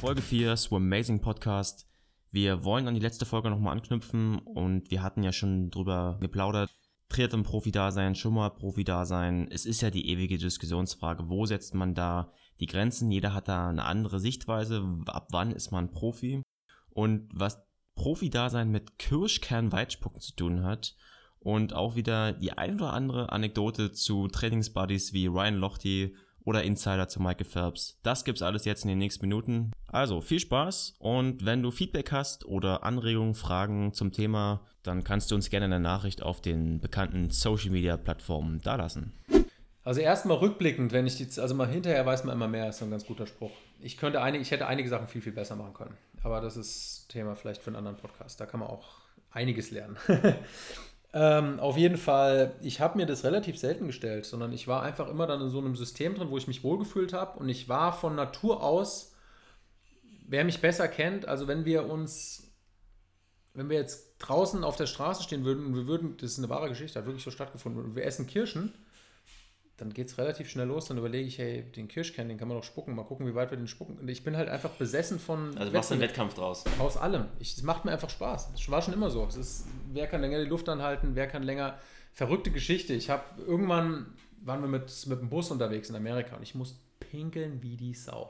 Folge 4 Swim Amazing Podcast. Wir wollen an die letzte Folge nochmal anknüpfen und wir hatten ja schon drüber geplaudert. Triathlon-Profi-Dasein, Schummer-Profi-Dasein. Es ist ja die ewige Diskussionsfrage, wo setzt man da die Grenzen? Jeder hat da eine andere Sichtweise. Ab wann ist man Profi? Und was Profi-Dasein mit Kirschkern-Weitspucken zu tun hat und auch wieder die ein oder andere Anekdote zu Trainingsbuddies wie Ryan Lochte oder Insider zu Michael Phelps. Das gibt's alles jetzt in den nächsten Minuten. Also viel Spaß und wenn du Feedback hast oder Anregungen, Fragen zum Thema, dann kannst du uns gerne eine Nachricht auf den bekannten Social Media Plattformen dalassen. Also erstmal rückblickend, wenn ich die, also mal hinterher weiß man immer mehr, ist ein ganz guter Spruch. Ich könnte einige, ich hätte einige Sachen viel, viel besser machen können. Aber das ist Thema vielleicht für einen anderen Podcast. Da kann man auch einiges lernen. Ähm, auf jeden Fall, ich habe mir das relativ selten gestellt, sondern ich war einfach immer dann in so einem System drin, wo ich mich wohlgefühlt habe und ich war von Natur aus, wer mich besser kennt, also wenn wir uns, wenn wir jetzt draußen auf der Straße stehen würden und wir würden, das ist eine wahre Geschichte, hat wirklich so stattgefunden, und wir essen Kirschen, dann geht es relativ schnell los. Dann überlege ich, hey, den Kirschkern, den kann man doch spucken. Mal gucken, wie weit wir den spucken. Und ich bin halt einfach besessen von. Also machst du einen Wettkampf draus? Aus allem. Es macht mir einfach Spaß. Es war schon immer so. Es ist, wer kann länger die Luft anhalten, wer kann länger. Verrückte Geschichte. Ich habe irgendwann waren wir mit, mit dem Bus unterwegs in Amerika und ich muss pinkeln wie die Sau.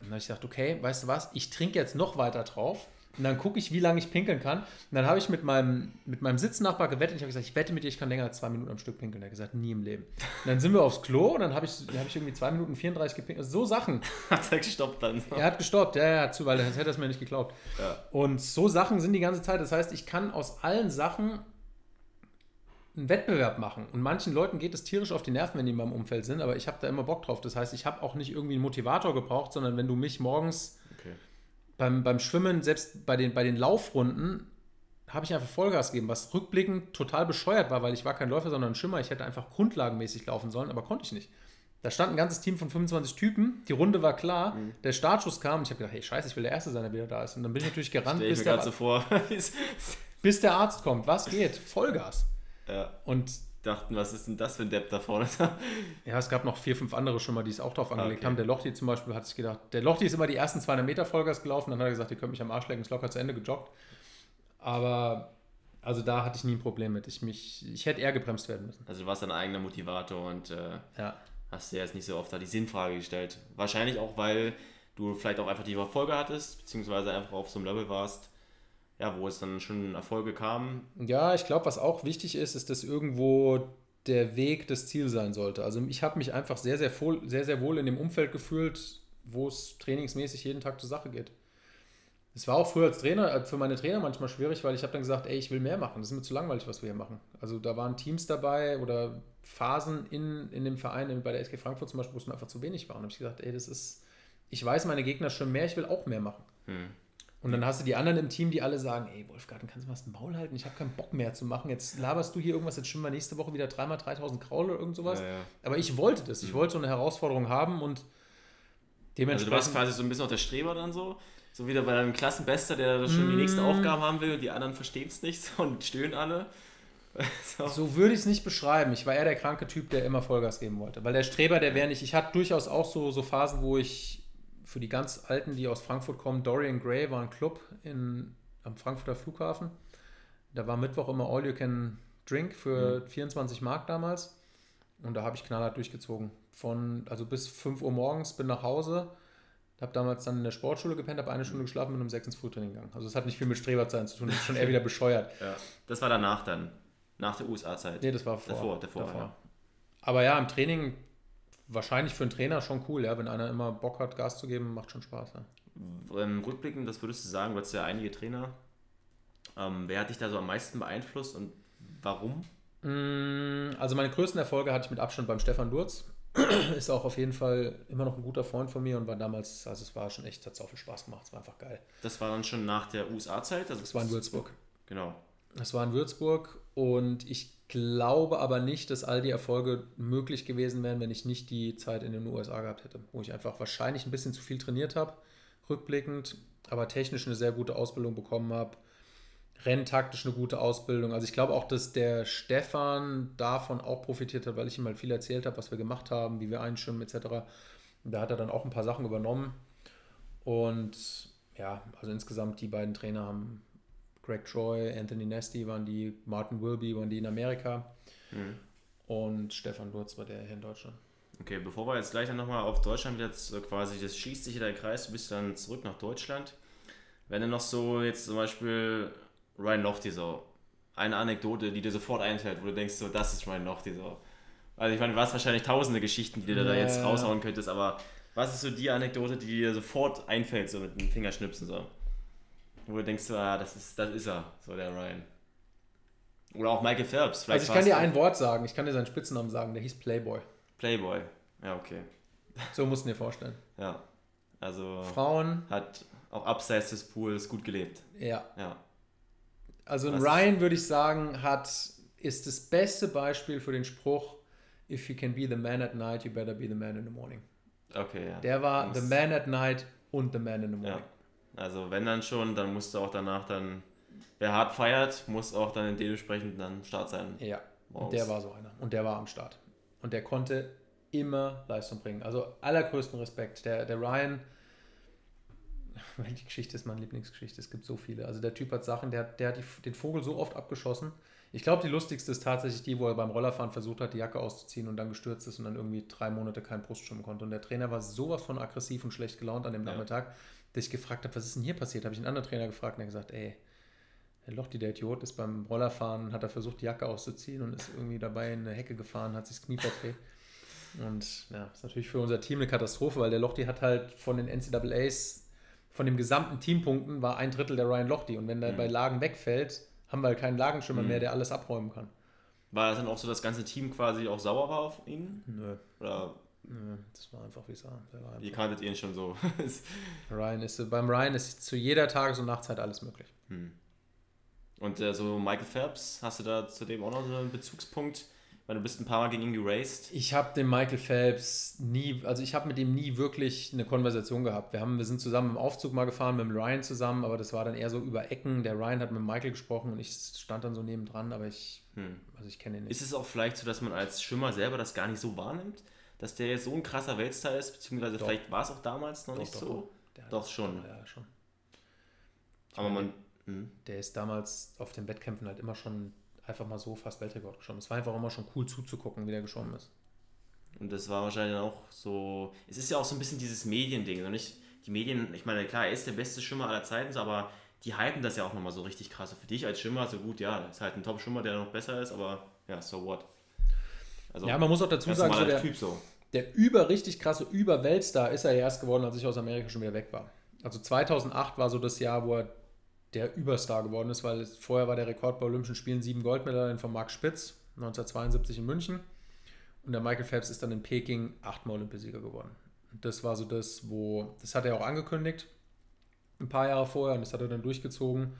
Und dann habe ich gesagt, okay, weißt du was, ich trinke jetzt noch weiter drauf und dann gucke ich, wie lange ich pinkeln kann. Und dann habe ich mit meinem, mit meinem Sitznachbar gewettet. Ich habe gesagt, ich wette mit dir, ich kann länger als zwei Minuten am Stück pinkeln. Er hat gesagt, nie im Leben. Und dann sind wir aufs Klo und dann habe ich, hab ich irgendwie zwei Minuten 34 gepinkelt. Also so Sachen. hat er gestoppt dann? Er hat gestoppt, ja, ja, zu, weil sonst hätte er es mir nicht geglaubt. Ja. Und so Sachen sind die ganze Zeit. Das heißt, ich kann aus allen Sachen einen Wettbewerb machen. Und manchen Leuten geht es tierisch auf die Nerven, wenn die in meinem Umfeld sind, aber ich habe da immer Bock drauf. Das heißt, ich habe auch nicht irgendwie einen Motivator gebraucht, sondern wenn du mich morgens beim, beim Schwimmen, selbst bei den, bei den Laufrunden, habe ich einfach Vollgas gegeben, was rückblickend total bescheuert war, weil ich war kein Läufer, sondern ein Schimmer. Ich hätte einfach grundlagenmäßig laufen sollen, aber konnte ich nicht. Da stand ein ganzes Team von 25 Typen, die Runde war klar, mhm. der Startschuss kam und ich habe gedacht, hey scheiße, ich will der Erste sein, der wieder da ist. Und dann bin ich natürlich gerannt, bis der, so vor. bis der Arzt kommt. Was geht? Vollgas. Ja. Und dachten, was ist denn das für ein Depp da vorne? ja, es gab noch vier, fünf andere schon mal, die es auch drauf angelegt okay. haben. Der Lochti zum Beispiel hat sich gedacht, der Lochti ist immer die ersten 200 Meter Vollgas gelaufen, dann hat er gesagt, ihr könnt mich am Arsch lecken, ist locker zu Ende gejoggt. Aber also da hatte ich nie ein Problem mit. Ich, mich, ich hätte eher gebremst werden müssen. Also du warst dein eigener Motivator und äh, ja. hast dir jetzt nicht so oft da die Sinnfrage gestellt. Wahrscheinlich auch, weil du vielleicht auch einfach die Erfolge hattest, beziehungsweise einfach auf so einem Level warst, ja, wo es dann schon Erfolge kam. Ja, ich glaube, was auch wichtig ist, ist, dass irgendwo der Weg das Ziel sein sollte. Also ich habe mich einfach sehr, sehr, wohl, sehr, sehr wohl in dem Umfeld gefühlt, wo es trainingsmäßig jeden Tag zur Sache geht. Es war auch früher als Trainer, äh, für meine Trainer manchmal schwierig, weil ich habe dann gesagt, ey, ich will mehr machen. Das ist mir zu langweilig, was wir hier machen. Also da waren Teams dabei oder Phasen in, in dem Verein, bei der SG Frankfurt zum Beispiel, wo es mir einfach zu wenig war. Und habe ich gesagt, ey, das ist, ich weiß meine Gegner schon mehr, ich will auch mehr machen. Hm. Und dann hast du die anderen im Team, die alle sagen, ey Wolfgarten, kannst du mal das Maul halten? Ich habe keinen Bock mehr zu machen. Jetzt laberst du hier irgendwas, jetzt schwimmen wir nächste Woche wieder dreimal 3000 Kraul oder irgend sowas. Ja, ja. Aber ich wollte das. Ich mhm. wollte so eine Herausforderung haben und dementsprechend... Also du warst quasi so ein bisschen auch der Streber dann so? So wieder bei deinem Klassenbester, der schon die nächste Aufgabe haben will und die anderen verstehen es nicht und stöhnen alle. so, so würde ich es nicht beschreiben. Ich war eher der kranke Typ, der immer Vollgas geben wollte. Weil der Streber, der wäre nicht... Ich hatte durchaus auch so, so Phasen, wo ich für die ganz Alten, die aus Frankfurt kommen, Dorian Gray war ein Club in, am Frankfurter Flughafen. Da war Mittwoch immer All You Can Drink für mhm. 24 Mark damals. Und da habe ich knallhart durchgezogen. Von, also bis 5 Uhr morgens, bin nach Hause, habe damals dann in der Sportschule gepennt, habe eine Stunde geschlafen und um 6 ins Frühtraining gegangen. Also es hat nicht viel mit Streberzeit zu tun, das ist schon eher wieder bescheuert. Ja. Das war danach dann, nach der USA-Zeit? Nee, das war vor, davor. davor, davor. Ja. Aber ja, im Training wahrscheinlich für einen Trainer schon cool, ja, wenn einer immer Bock hat, Gas zu geben, macht schon Spaß. Ja. Ähm, rückblickend, das würdest du sagen, du hast ja einige Trainer. Ähm, wer hat dich da so am meisten beeinflusst und warum? Mm, also meine größten Erfolge hatte ich mit Abstand beim Stefan Durz. Ist auch auf jeden Fall immer noch ein guter Freund von mir und war damals, also es war schon echt, hat so viel Spaß gemacht, es war einfach geil. Das war dann schon nach der USA-Zeit? Also das war in Würzburg. Genau. Das war in Würzburg und ich glaube aber nicht, dass all die Erfolge möglich gewesen wären, wenn ich nicht die Zeit in den USA gehabt hätte, wo ich einfach wahrscheinlich ein bisschen zu viel trainiert habe, rückblickend, aber technisch eine sehr gute Ausbildung bekommen habe. renntaktisch eine gute Ausbildung. Also ich glaube auch, dass der Stefan davon auch profitiert hat, weil ich ihm halt viel erzählt habe, was wir gemacht haben, wie wir einschwimmen etc. Da hat er dann auch ein paar Sachen übernommen. Und ja, also insgesamt die beiden Trainer haben Greg Troy, Anthony Nesty waren die, Martin Wilby waren die in Amerika mhm. und Stefan Lutz war der hier in Deutschland. Okay, bevor wir jetzt gleich dann nochmal auf Deutschland jetzt quasi, das schließt sich der Kreis, du bist dann zurück nach Deutschland. Wenn du noch so jetzt zum Beispiel Ryan Lochte so, eine Anekdote, die dir sofort einfällt, wo du denkst, so, das ist Ryan Lochte so. Also ich meine, du hast wahrscheinlich tausende Geschichten, die du da jetzt raushauen könntest, aber was ist so die Anekdote, die dir sofort einfällt, so mit dem Fingerschnipsen so? Wo du denkst, ah, das ist, das ist er, so der Ryan. Oder auch Michael Phelps. also ich kann dir ein Wort sagen, ich kann dir seinen Spitznamen sagen, der hieß Playboy. Playboy, ja, okay. So musst du dir vorstellen. Ja, also Frauen. Hat auch abseits des Pools gut gelebt. Ja. ja. Also ein Ryan, würde ich sagen, hat, ist das beste Beispiel für den Spruch, if you can be the man at night, you better be the man in the morning. Okay, ja. Der war the man at night und the man in the morning. Ja. Also wenn dann schon, dann musst du auch danach dann, wer hart feiert, muss auch dann dementsprechend dann Start sein. Ja, und der war so einer. Und der war am Start. Und der konnte immer Leistung bringen. Also allergrößten Respekt. Der, der Ryan, die Geschichte ist meine Lieblingsgeschichte, es gibt so viele. Also der Typ hat Sachen, der, der hat die, den Vogel so oft abgeschossen. Ich glaube, die lustigste ist tatsächlich die, wo er beim Rollerfahren versucht hat, die Jacke auszuziehen und dann gestürzt ist und dann irgendwie drei Monate keinen Brustschwimmen konnte. Und der Trainer war sowas von aggressiv und schlecht gelaunt an dem ja. Nachmittag, dass ich gefragt habe, was ist denn hier passiert? Habe ich einen anderen Trainer gefragt und er hat gesagt, ey, der Lochti, der Idiot, ist beim Rollerfahren, hat er versucht, die Jacke auszuziehen und ist irgendwie dabei in eine Hecke gefahren, hat sich das Knie verdreht. Und ja, ist natürlich für unser Team eine Katastrophe, weil der Lochti hat halt von den NCAAs, von den gesamten Teampunkten, war ein Drittel der Ryan Lochti. Und wenn der mhm. bei Lagen wegfällt, haben wir halt keinen Lagenschimmer mhm. mehr, der alles abräumen kann. War das dann auch so, das ganze Team quasi auch sauer war auf ihn? Nö. Oder Nö, das war einfach wie es war. Ihr kanntet ihn schon so. Ryan ist, beim Ryan ist zu jeder Tages- und Nachtzeit alles möglich. Hm. Und äh, so Michael Phelps, hast du da zudem auch noch so einen Bezugspunkt? Weil du bist ein paar Mal gegen ihn geraced. Ich habe den Michael Phelps nie, also ich habe mit ihm nie wirklich eine Konversation gehabt. Wir, haben, wir sind zusammen im Aufzug mal gefahren, mit dem Ryan zusammen, aber das war dann eher so über Ecken. Der Ryan hat mit Michael gesprochen und ich stand dann so nebendran, aber ich, hm. also ich kenne ihn nicht. Ist es auch vielleicht so, dass man als Schwimmer selber das gar nicht so wahrnimmt? Dass der jetzt so ein krasser Weltstar ist, beziehungsweise doch. vielleicht war es auch damals noch doch, nicht doch, so? Doch, schon. Ja, schon. Aber man. Hm. Der ist damals auf den Wettkämpfen halt immer schon einfach mal so fast Weltrekord geschwommen. Es war einfach immer schon cool zuzugucken, wie der geschwommen ist. Und das war wahrscheinlich auch so. Es ist ja auch so ein bisschen dieses Mediending. Und nicht die Medien, ich meine, klar, er ist der beste Schwimmer aller Zeiten, aber die hypen das ja auch nochmal so richtig krass. für dich als Schwimmer, so gut, ja, ist halt ein Top-Schwimmer, der noch besser ist, aber ja, so what. Also, ja, man muss auch dazu sagen, so der, typ so. der über richtig krasse Über-Weltstar ist er erst geworden, als ich aus Amerika schon wieder weg war. Also 2008 war so das Jahr, wo er der Überstar geworden ist, weil vorher war der Rekord bei Olympischen Spielen sieben Goldmedaillen von Marc Spitz, 1972 in München. Und der Michael Phelps ist dann in Peking achtmal Olympiasieger geworden. Und das war so das, wo, das hat er auch angekündigt, ein paar Jahre vorher, und das hat er dann durchgezogen.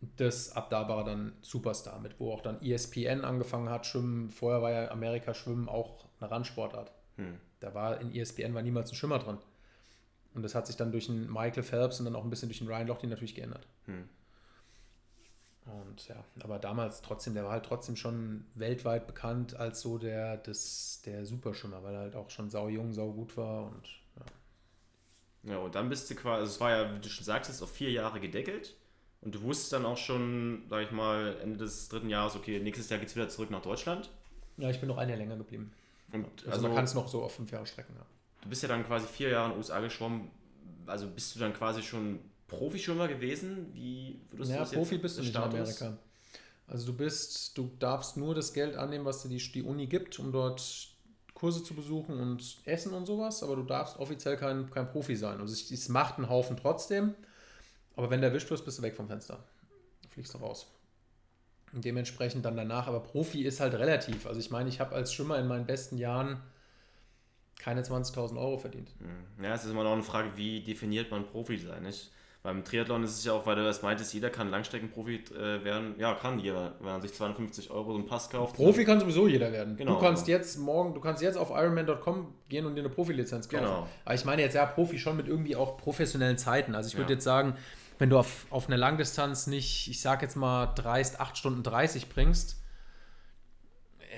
Das ab da war er dann Superstar mit, wo auch dann ESPN angefangen hat, Schwimmen. Vorher war ja Amerika Schwimmen auch eine Randsportart. Hm. Da war in ESPN war niemals ein Schwimmer drin. Und das hat sich dann durch einen Michael Phelps und dann auch ein bisschen durch den Ryan Lochte natürlich geändert. Hm. Und ja, aber damals trotzdem, der war halt trotzdem schon weltweit bekannt als so der, des, der Superschwimmer, weil er halt auch schon sau jung, sau gut war und ja. Ja, und dann bist du quasi, also es war ja, wie du schon sagtest, auf vier Jahre gedeckelt. Und du wusstest dann auch schon, sag ich mal, Ende des dritten Jahres, okay, nächstes Jahr geht es wieder zurück nach Deutschland. Ja, ich bin noch ein Jahr länger geblieben. Und also, also man kann es noch so auf fünf Jahre strecken, ja. Du bist ja dann quasi vier Jahre in den USA geschwommen. Also bist du dann quasi schon Profischwimmer gewesen? Wie würdest ja, du das Profi jetzt bist du nicht in Amerika. Also du bist, du darfst nur das Geld annehmen, was dir die, die Uni gibt, um dort Kurse zu besuchen und Essen und sowas, aber du darfst offiziell kein, kein Profi sein. Also es macht einen Haufen trotzdem, aber wenn du erwischt wirst, bist du weg vom Fenster. Du fliegst du raus. Und dementsprechend dann danach, aber Profi ist halt relativ. Also ich meine, ich habe als Schwimmer in meinen besten Jahren keine 20.000 Euro verdient. Hm. Ja, es ist immer noch eine Frage, wie definiert man Profi sein, nicht? Beim Triathlon ist es ja auch, weil du das meintest, jeder kann Langstreckenprofi äh, werden. Ja, kann jeder, wenn man sich 52 Euro so einen Pass kauft. Profi kann sowieso jeder werden. Genau. Du kannst jetzt morgen, du kannst jetzt auf Ironman.com gehen und dir eine Profilizenz kaufen. Genau. Aber ich meine jetzt ja Profi schon mit irgendwie auch professionellen Zeiten. Also ich würde ja. jetzt sagen, wenn du auf, auf einer Langdistanz nicht, ich sag jetzt mal, dreist 8 Stunden 30 bringst,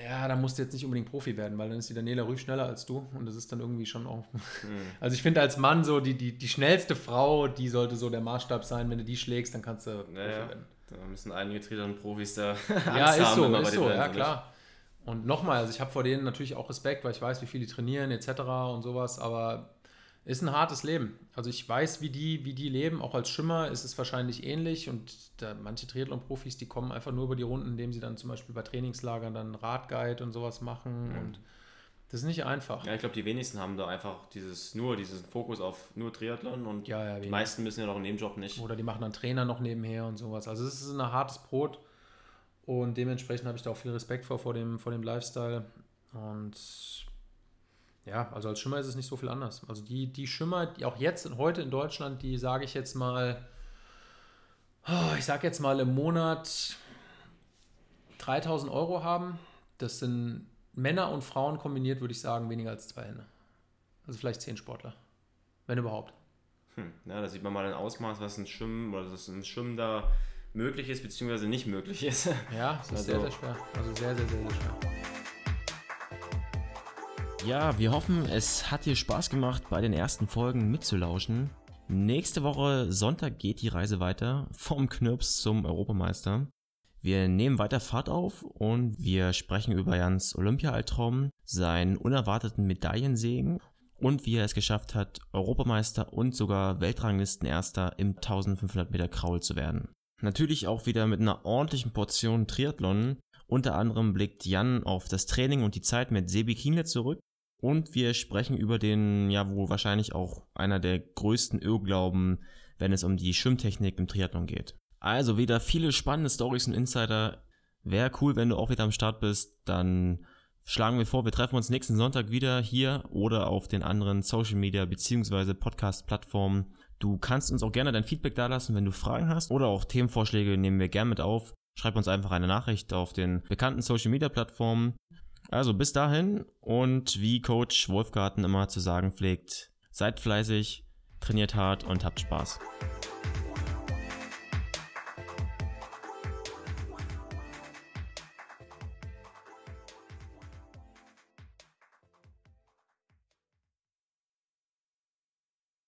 ja, dann musst du jetzt nicht unbedingt Profi werden, weil dann ist die Daniela Rüff schneller als du und das ist dann irgendwie schon auch. Mhm. Also ich finde als Mann so, die, die, die schnellste Frau, die sollte so der Maßstab sein. Wenn du die schlägst, dann kannst du Profi naja, werden. Da müssen einige Triathlon-Profis da Ja, ist haben, so, ist so, ja klar. Und nochmal, also ich habe vor denen natürlich auch Respekt, weil ich weiß, wie viel die trainieren etc. und sowas, aber ist ein hartes Leben. Also ich weiß, wie die, wie die leben. Auch als Schimmer ist es wahrscheinlich ähnlich. Und da, manche Triathlon-Profis, die kommen einfach nur über die Runden, indem sie dann zum Beispiel bei Trainingslagern dann Radguide und sowas machen. Mhm. Und das ist nicht einfach. Ja, ich glaube, die wenigsten haben da einfach dieses nur diesen Fokus auf nur Triathlon und ja, ja, die meisten müssen ja noch einen Nebenjob nicht. Oder die machen dann Trainer noch nebenher und sowas. Also es ist ein hartes Brot. Und dementsprechend habe ich da auch viel Respekt vor, vor dem, vor dem Lifestyle. Und ja, also als Schimmer ist es nicht so viel anders. Also die, die Schimmer, die auch jetzt und heute in Deutschland, die sage ich jetzt mal, oh, ich sage jetzt mal im Monat 3000 Euro haben. Das sind Männer und Frauen kombiniert, würde ich sagen, weniger als zwei Hände. Also vielleicht zehn Sportler. Wenn überhaupt. Hm, ja, da sieht man mal ein Ausmaß, was ein Schwimmen oder das ein Schwimmen da möglich ist, beziehungsweise nicht möglich ist. Ja, das ist also, sehr, sehr schwer. Also sehr, sehr, sehr, sehr schwer. Ja, wir hoffen, es hat dir Spaß gemacht, bei den ersten Folgen mitzulauschen. Nächste Woche Sonntag geht die Reise weiter vom Knirps zum Europameister. Wir nehmen weiter Fahrt auf und wir sprechen über Jans Olympia-Albtraum, seinen unerwarteten Medaillensegen und wie er es geschafft hat, Europameister und sogar Weltranglistenerster im 1500 Meter Kraul zu werden. Natürlich auch wieder mit einer ordentlichen Portion Triathlon. Unter anderem blickt Jan auf das Training und die Zeit mit Sebi Kienle zurück und wir sprechen über den, ja, wohl wahrscheinlich auch einer der größten Irrglauben, wenn es um die Schwimmtechnik im Triathlon geht. Also wieder viele spannende Stories und Insider. Wäre cool, wenn du auch wieder am Start bist. Dann schlagen wir vor, wir treffen uns nächsten Sonntag wieder hier oder auf den anderen Social Media bzw. Podcast-Plattformen. Du kannst uns auch gerne dein Feedback dalassen, wenn du Fragen hast oder auch Themenvorschläge nehmen wir gerne mit auf. Schreib uns einfach eine Nachricht auf den bekannten Social Media Plattformen. Also bis dahin und wie Coach Wolfgarten immer zu sagen pflegt, seid fleißig, trainiert hart und habt Spaß.